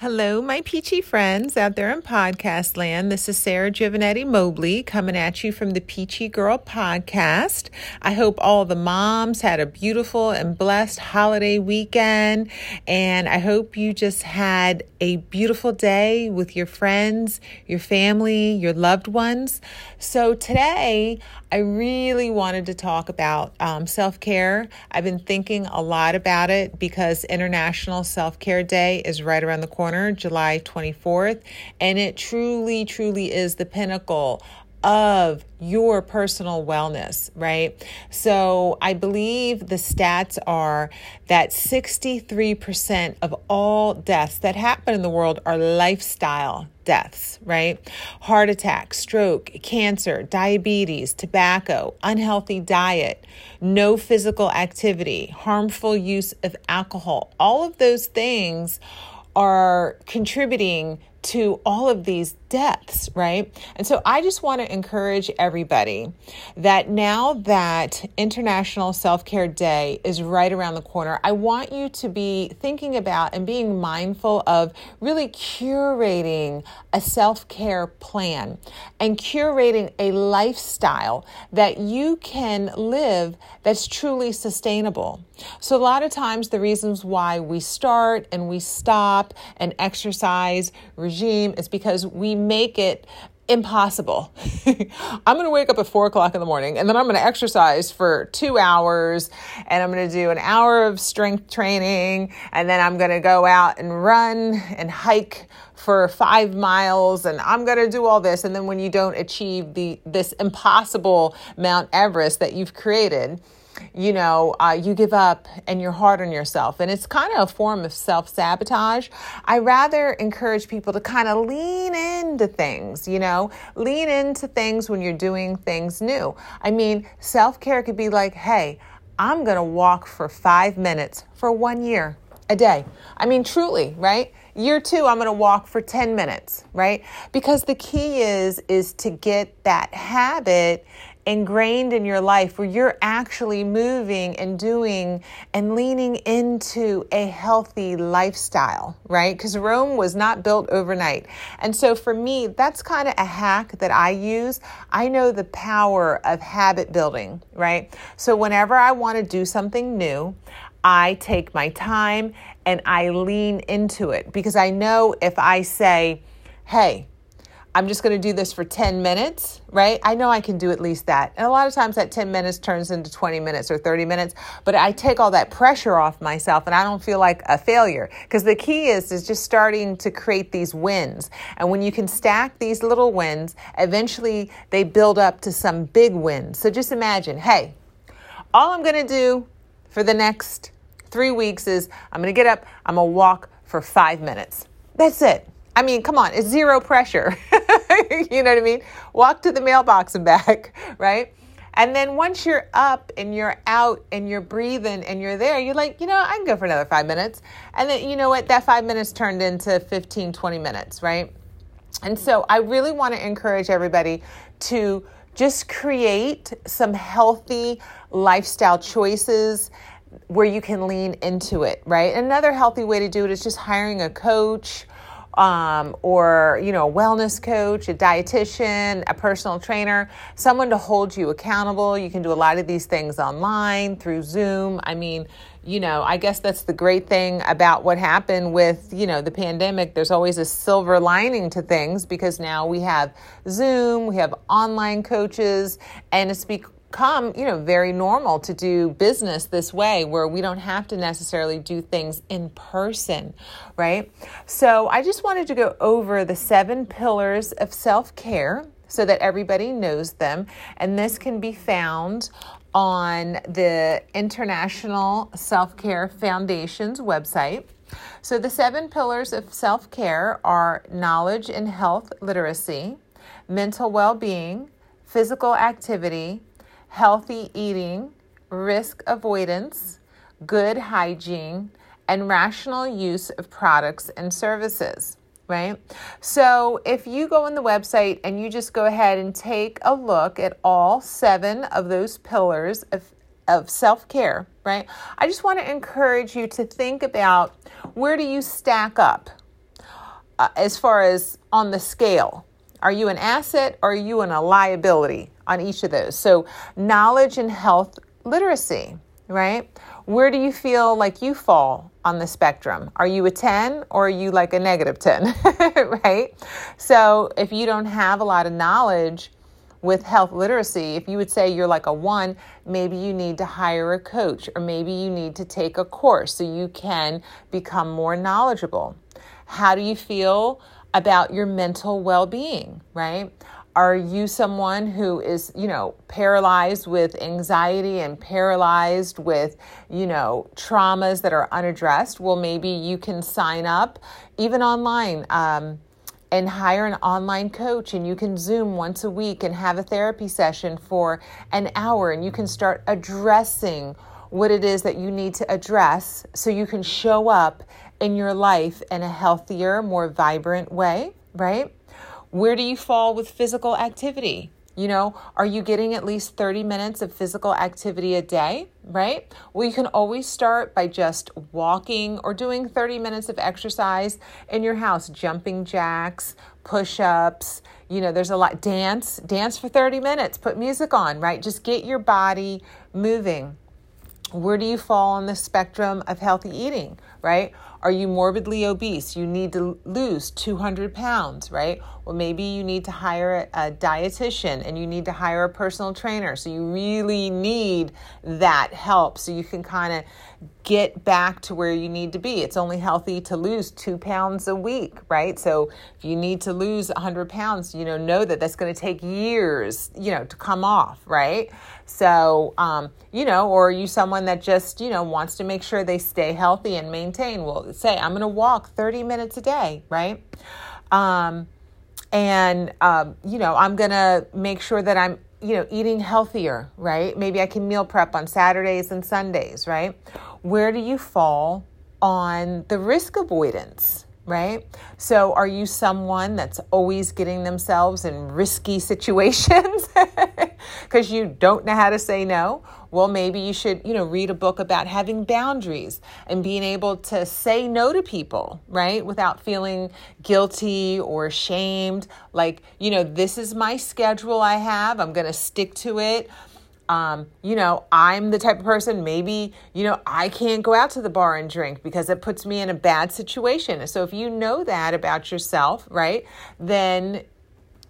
Hello, my peachy friends out there in podcast land. This is Sarah Giovinetti Mobley coming at you from the Peachy Girl podcast. I hope all the moms had a beautiful and blessed holiday weekend. And I hope you just had a beautiful day with your friends, your family, your loved ones. So today, I really wanted to talk about um, self care. I've been thinking a lot about it because International Self Care Day is right around the corner July 24th. And it truly, truly is the pinnacle of your personal wellness, right? So I believe the stats are that 63% of all deaths that happen in the world are lifestyle deaths, right? Heart attack, stroke, cancer, diabetes, tobacco, unhealthy diet, no physical activity, harmful use of alcohol. All of those things are contributing to all of these deaths, right? And so I just want to encourage everybody that now that International Self Care Day is right around the corner, I want you to be thinking about and being mindful of really curating a self care plan and curating a lifestyle that you can live that's truly sustainable. So, a lot of times, the reasons why we start and we stop an exercise regime is because we make it impossible. I'm going to wake up at four o'clock in the morning and then I'm going to exercise for two hours and I'm going to do an hour of strength training and then I'm going to go out and run and hike for five miles and I'm going to do all this. And then when you don't achieve the, this impossible Mount Everest that you've created, you know, uh, you give up and you're hard on yourself. And it's kind of a form of self sabotage. I rather encourage people to kind of lean into things, you know, lean into things when you're doing things new. I mean, self care could be like, hey, I'm going to walk for five minutes for one year a day. I mean, truly, right? Year two, I'm going to walk for 10 minutes, right? Because the key is, is to get that habit ingrained in your life where you're actually moving and doing and leaning into a healthy lifestyle, right? Because Rome was not built overnight. And so for me, that's kind of a hack that I use. I know the power of habit building, right? So whenever I want to do something new, I take my time and I lean into it because I know if I say, hey, I'm just going to do this for 10 minutes, right? I know I can do at least that. And a lot of times that 10 minutes turns into 20 minutes or 30 minutes, but I take all that pressure off myself and I don't feel like a failure. Because the key is is just starting to create these wins. And when you can stack these little wins, eventually they build up to some big wins. So just imagine, hey, all I'm going to do for the next 3 weeks is I'm going to get up, I'm going to walk for 5 minutes. That's it. I mean, come on, it's zero pressure. you know what I mean? Walk to the mailbox and back, right? And then once you're up and you're out and you're breathing and you're there, you're like, you know, I can go for another five minutes. And then, you know what? That five minutes turned into 15, 20 minutes, right? And so I really want to encourage everybody to just create some healthy lifestyle choices where you can lean into it, right? Another healthy way to do it is just hiring a coach um, or you know a wellness coach a dietitian a personal trainer someone to hold you accountable. You can do a lot of these things online through zoom. I mean you know i guess that's the great thing about what happened with you know the pandemic. There's always a silver lining to things because now we have zoom we have online coaches and it's be- come, you know, very normal to do business this way where we don't have to necessarily do things in person, right? So I just wanted to go over the seven pillars of self care so that everybody knows them. And this can be found on the International Self Care Foundation's website. So, the seven pillars of self care are knowledge and health literacy, mental well being, physical activity, healthy eating, risk avoidance, good hygiene, and rational use of products and services. Right? So, if you go on the website and you just go ahead and take a look at all seven of those pillars of, of self care, right? I just want to encourage you to think about where do you stack up? uh, as far as on the scale? Are you an asset or are you in a liability on each of those? So, knowledge and health literacy, right? Where do you feel like you fall on the spectrum? Are you a 10 or are you like a negative 10, right? So, if you don't have a lot of knowledge, with health literacy, if you would say you're like a one, maybe you need to hire a coach or maybe you need to take a course so you can become more knowledgeable. How do you feel about your mental well being, right? Are you someone who is, you know, paralyzed with anxiety and paralyzed with, you know, traumas that are unaddressed? Well, maybe you can sign up even online. Um, and hire an online coach and you can zoom once a week and have a therapy session for an hour and you can start addressing what it is that you need to address so you can show up in your life in a healthier more vibrant way right where do you fall with physical activity you know, are you getting at least 30 minutes of physical activity a day, right? Well, you can always start by just walking or doing 30 minutes of exercise in your house, jumping jacks, push ups. You know, there's a lot. Dance, dance for 30 minutes, put music on, right? Just get your body moving. Where do you fall on the spectrum of healthy eating, right? Are you morbidly obese? You need to lose 200 pounds, right? Well, maybe you need to hire a, dietitian and you need to hire a personal trainer. So you really need that help so you can kind of get back to where you need to be. It's only healthy to lose two pounds a week, right? So if you need to lose 100 pounds, you know, know that that's going to take years, you know, to come off, right? So, um, you know, or are you someone that just, you know, wants to make sure they stay healthy and maintain? Well, say, I'm going to walk 30 minutes a day, right? Um, and, um, you know, I'm going to make sure that I'm, you know, eating healthier, right? Maybe I can meal prep on Saturdays and Sundays, right? Where do you fall on the risk avoidance? right? So, are you someone that's always getting themselves in risky situations because you don't know how to say no? Well, maybe you should, you know, read a book about having boundaries and being able to say no to people, right? Without feeling guilty or ashamed. Like, you know, this is my schedule I have, I'm going to stick to it. Um, you know, I'm the type of person, maybe, you know, I can't go out to the bar and drink because it puts me in a bad situation. So if you know that about yourself, right, then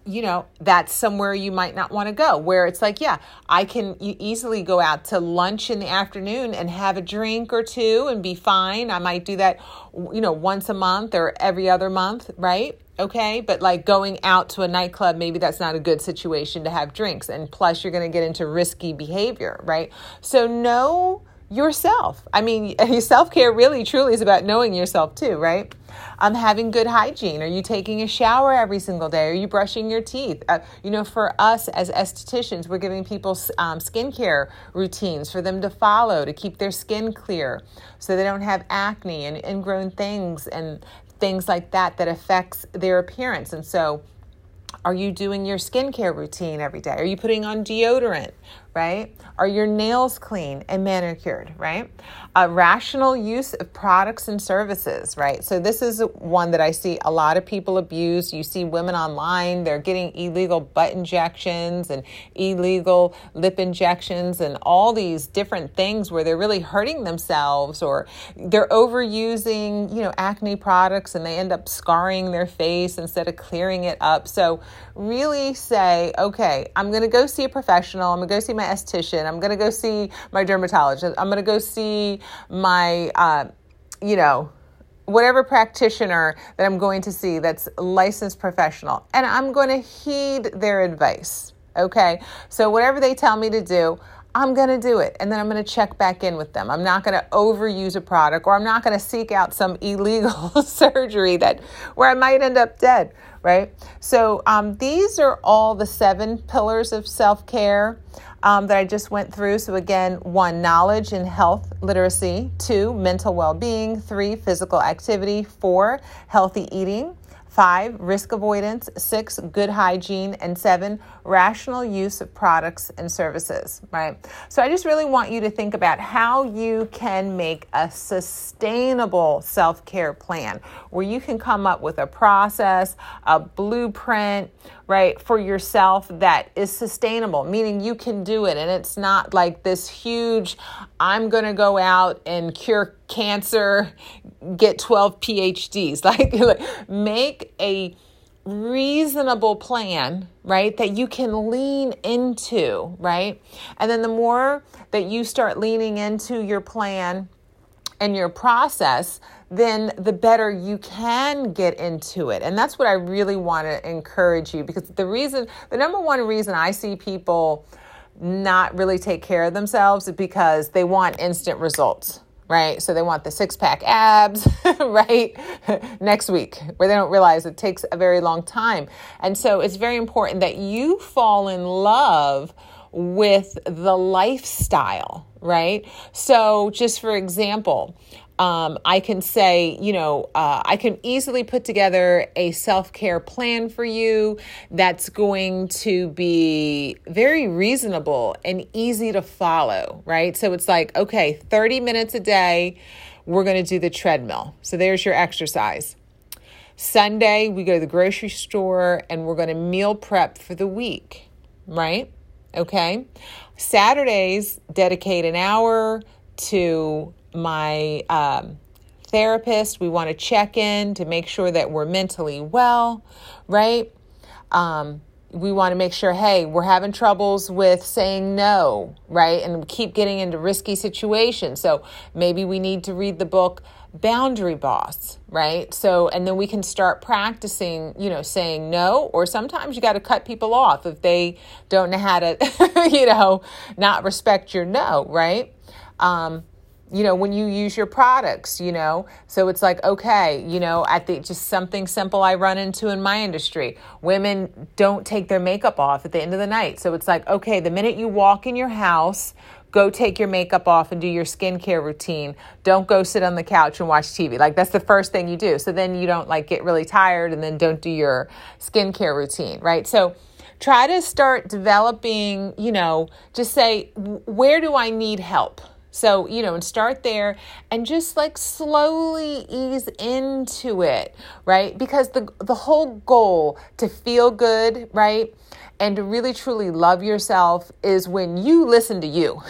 you know, that's somewhere you might not want to go. Where it's like, yeah, I can easily go out to lunch in the afternoon and have a drink or two and be fine. I might do that, you know, once a month or every other month, right? Okay. But like going out to a nightclub, maybe that's not a good situation to have drinks. And plus, you're going to get into risky behavior, right? So, know yourself. I mean, self care really truly is about knowing yourself too, right? Um, having good hygiene. Are you taking a shower every single day? Are you brushing your teeth? Uh, you know, for us as estheticians, we're giving people um, skincare routines for them to follow to keep their skin clear so they don't have acne and ingrown things and things like that that affects their appearance. And so, are you doing your skincare routine every day? Are you putting on deodorant? Right? Are your nails clean and manicured, right? A rational use of products and services, right? So, this is one that I see a lot of people abuse. You see women online, they're getting illegal butt injections and illegal lip injections and all these different things where they're really hurting themselves or they're overusing, you know, acne products and they end up scarring their face instead of clearing it up. So, really say, okay, I'm going to go see a professional, I'm going to go see my esthetician. I'm going to go see my dermatologist. I'm going to go see my, uh, you know, whatever practitioner that I'm going to see that's licensed professional. And I'm going to heed their advice. Okay. So whatever they tell me to do, I'm going to do it. And then I'm going to check back in with them. I'm not going to overuse a product or I'm not going to seek out some illegal surgery that where I might end up dead, right? So um, these are all the seven pillars of self care um, that I just went through. So, again, one, knowledge and health literacy, two, mental well being, three, physical activity, four, healthy eating, five, risk avoidance, six, good hygiene, and seven, rational use of products and services, right? So I just really want you to think about how you can make a sustainable self care plan where you can come up with a process, a blueprint, right, for yourself that is sustainable, meaning you can do it. And it's not like this huge, I'm going to go out and cure cancer, get 12 PhDs. Like, like make a reasonable plan, right, that you can lean into, right? And then the more that you start leaning into your plan and your process, then the better you can get into it. And that's what I really want to encourage you because the reason, the number one reason I see people not really take care of themselves is because they want instant results. Right. So they want the six pack abs, right? Next week, where they don't realize it takes a very long time. And so it's very important that you fall in love with the lifestyle, right? So, just for example, um, I can say, you know, uh, I can easily put together a self care plan for you that's going to be very reasonable and easy to follow, right? So it's like, okay, 30 minutes a day, we're going to do the treadmill. So there's your exercise. Sunday, we go to the grocery store and we're going to meal prep for the week, right? Okay. Saturdays, dedicate an hour to my um, therapist. We want to check in to make sure that we're mentally well, right? Um, we want to make sure, hey, we're having troubles with saying no, right? And keep getting into risky situations. So maybe we need to read the book Boundary Boss, right? So, and then we can start practicing, you know, saying no, or sometimes you got to cut people off if they don't know how to, you know, not respect your no, right? Um, you know when you use your products you know? So it's like okay you know at the just something simple i run into in my industry. Women don't take their makeup off at the end of the night. So it's like okay the minute you walk in your house go take your makeup off and do your skincare routine. Don't go sit on the couch and watch tv like that's the first thing you do. So then you don't like get really tired and then don't do your skincare routine right? So try to start developing you know just say where do i need help so, you know, and start there and just like slowly ease into it, right? Because the the whole goal to feel good, right? And to really truly love yourself is when you listen to you.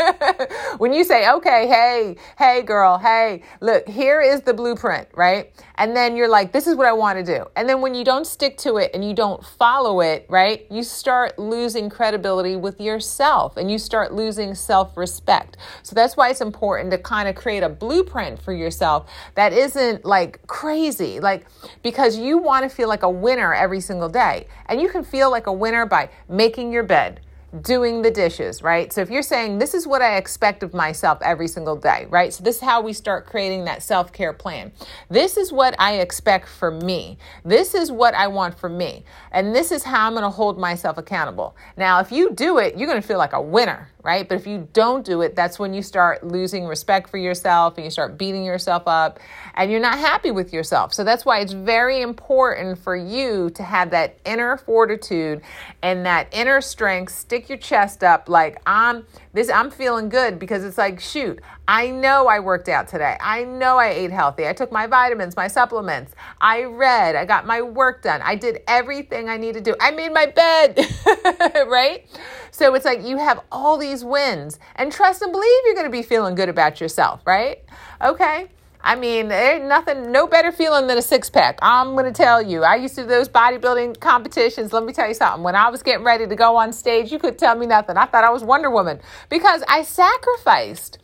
when you say, okay, hey, hey, girl, hey, look, here is the blueprint, right? And then you're like, this is what I want to do. And then when you don't stick to it and you don't follow it, right, you start losing credibility with yourself and you start losing self respect. So that's why it's important to kind of create a blueprint for yourself that isn't like crazy, like because you want to feel like a winner every single day. And you can feel like a winner by making your bed, doing the dishes, right? So if you're saying, this is what I expect of myself every single day, right? So this is how we start creating that self care plan. This is what I expect for me. This is what I want for me. And this is how I'm going to hold myself accountable. Now, if you do it, you're going to feel like a winner, right? But if you don't do it, that's when you start losing respect for yourself and you start beating yourself up and you're not happy with yourself. So that's why it's very important for you to have that inner fortitude and that inner strength. Stick your chest up like I'm this I'm feeling good because it's like shoot, I know I worked out today. I know I ate healthy. I took my vitamins, my supplements. I read, I got my work done. I did everything I need to do. I made my bed, right? So it's like you have all these wins and trust and believe you're going to be feeling good about yourself, right? Okay. I mean, there ain't nothing, no better feeling than a six pack. I'm going to tell you. I used to do those bodybuilding competitions. Let me tell you something. When I was getting ready to go on stage, you could tell me nothing. I thought I was Wonder Woman because I sacrificed.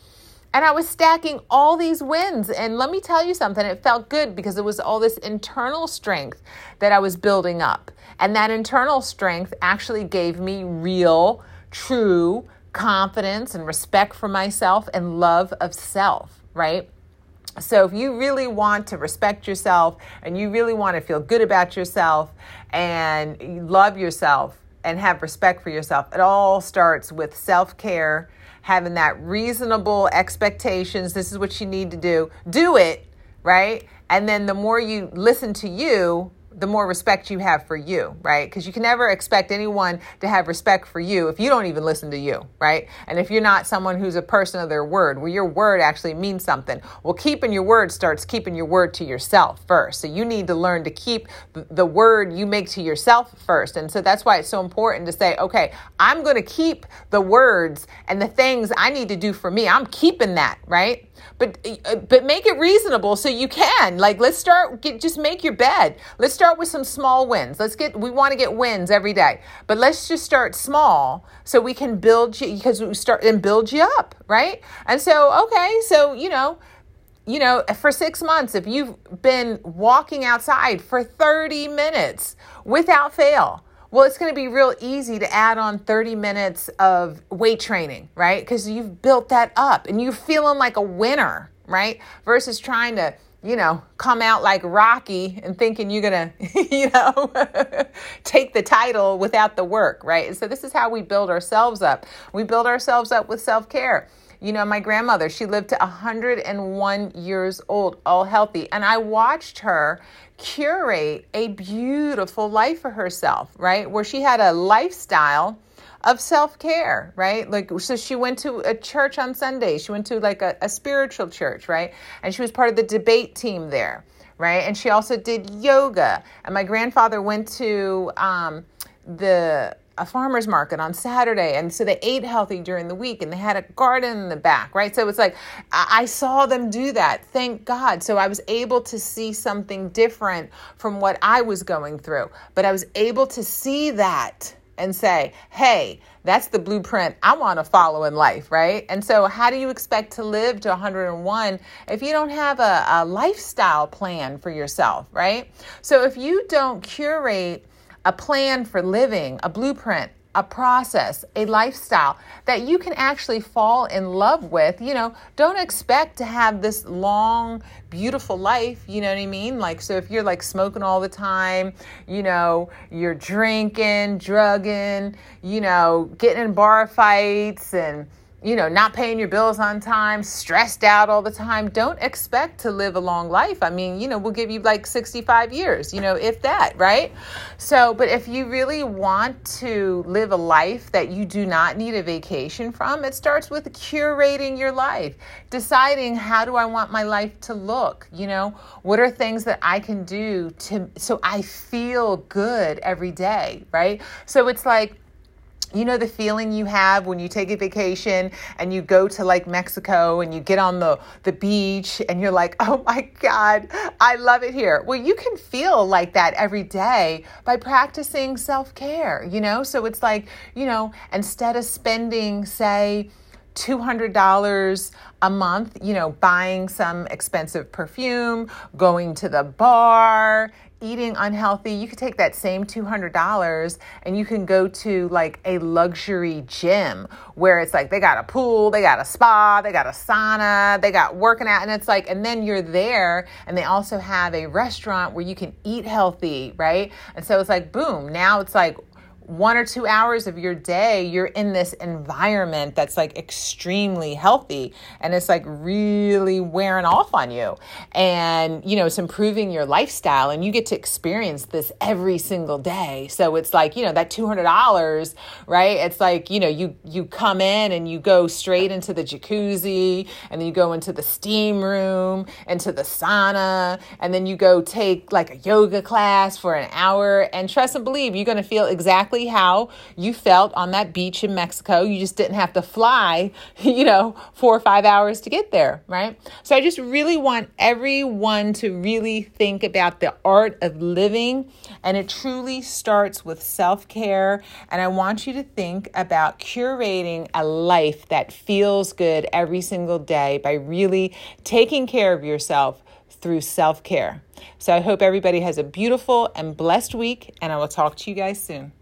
And I was stacking all these wins. And let me tell you something, it felt good because it was all this internal strength that I was building up. And that internal strength actually gave me real, true confidence and respect for myself and love of self, right? So, if you really want to respect yourself and you really want to feel good about yourself and love yourself and have respect for yourself, it all starts with self care, having that reasonable expectations. This is what you need to do. Do it, right? And then the more you listen to you, the more respect you have for you, right? Because you can never expect anyone to have respect for you if you don't even listen to you, right? And if you're not someone who's a person of their word, where your word actually means something. Well, keeping your word starts keeping your word to yourself first. So you need to learn to keep the word you make to yourself first. And so that's why it's so important to say, okay, I'm going to keep the words and the things I need to do for me. I'm keeping that, right? But uh, but make it reasonable so you can. Like let's start get just make your bed. Let's start with some small wins. Let's get we want to get wins every day. But let's just start small so we can build you because we start and build you up right? And so okay so you know you know, for six months, if you've been walking outside for 30 minutes without fail, well, it's going to be real easy to add on 30 minutes of weight training, right? Because you've built that up and you're feeling like a winner, right? Versus trying to, you know, come out like Rocky and thinking you're going to, you know, take the title without the work, right? And so this is how we build ourselves up. We build ourselves up with self care. You know, my grandmother, she lived to 101 years old, all healthy. And I watched her curate a beautiful life for herself, right? Where she had a lifestyle of self care, right? Like, so she went to a church on Sunday. She went to like a, a spiritual church, right? And she was part of the debate team there, right? And she also did yoga. And my grandfather went to um, the a farmer's market on Saturday. And so they ate healthy during the week and they had a garden in the back, right? So it's like I saw them do that. Thank God. So I was able to see something different from what I was going through. But I was able to see that and say, hey, that's the blueprint I want to follow in life, right? And so, how do you expect to live to 101 if you don't have a, a lifestyle plan for yourself, right? So, if you don't curate a plan for living, a blueprint, a process, a lifestyle that you can actually fall in love with. You know, don't expect to have this long, beautiful life. You know what I mean? Like, so if you're like smoking all the time, you know, you're drinking, drugging, you know, getting in bar fights and, you know, not paying your bills on time, stressed out all the time, don't expect to live a long life. I mean, you know, we'll give you like 65 years, you know, if that, right? So, but if you really want to live a life that you do not need a vacation from, it starts with curating your life, deciding how do I want my life to look? You know, what are things that I can do to so I feel good every day, right? So it's like you know the feeling you have when you take a vacation and you go to like Mexico and you get on the, the beach and you're like, oh my God, I love it here. Well, you can feel like that every day by practicing self care, you know? So it's like, you know, instead of spending, say, $200 a month, you know, buying some expensive perfume, going to the bar, eating unhealthy, you could take that same $200 and you can go to like a luxury gym where it's like they got a pool, they got a spa, they got a sauna, they got working out. And it's like, and then you're there and they also have a restaurant where you can eat healthy, right? And so it's like, boom, now it's like, one or two hours of your day, you're in this environment that's like extremely healthy and it's like really wearing off on you. And, you know, it's improving your lifestyle and you get to experience this every single day. So it's like, you know, that $200, right? It's like, you know, you, you come in and you go straight into the jacuzzi and then you go into the steam room, into the sauna, and then you go take like a yoga class for an hour. And trust and believe, you're going to feel exactly exactly how you felt on that beach in Mexico. You just didn't have to fly, you know, four or five hours to get there, right? So I just really want everyone to really think about the art of living, and it truly starts with self care. And I want you to think about curating a life that feels good every single day by really taking care of yourself through self care. So I hope everybody has a beautiful and blessed week, and I will talk to you guys soon.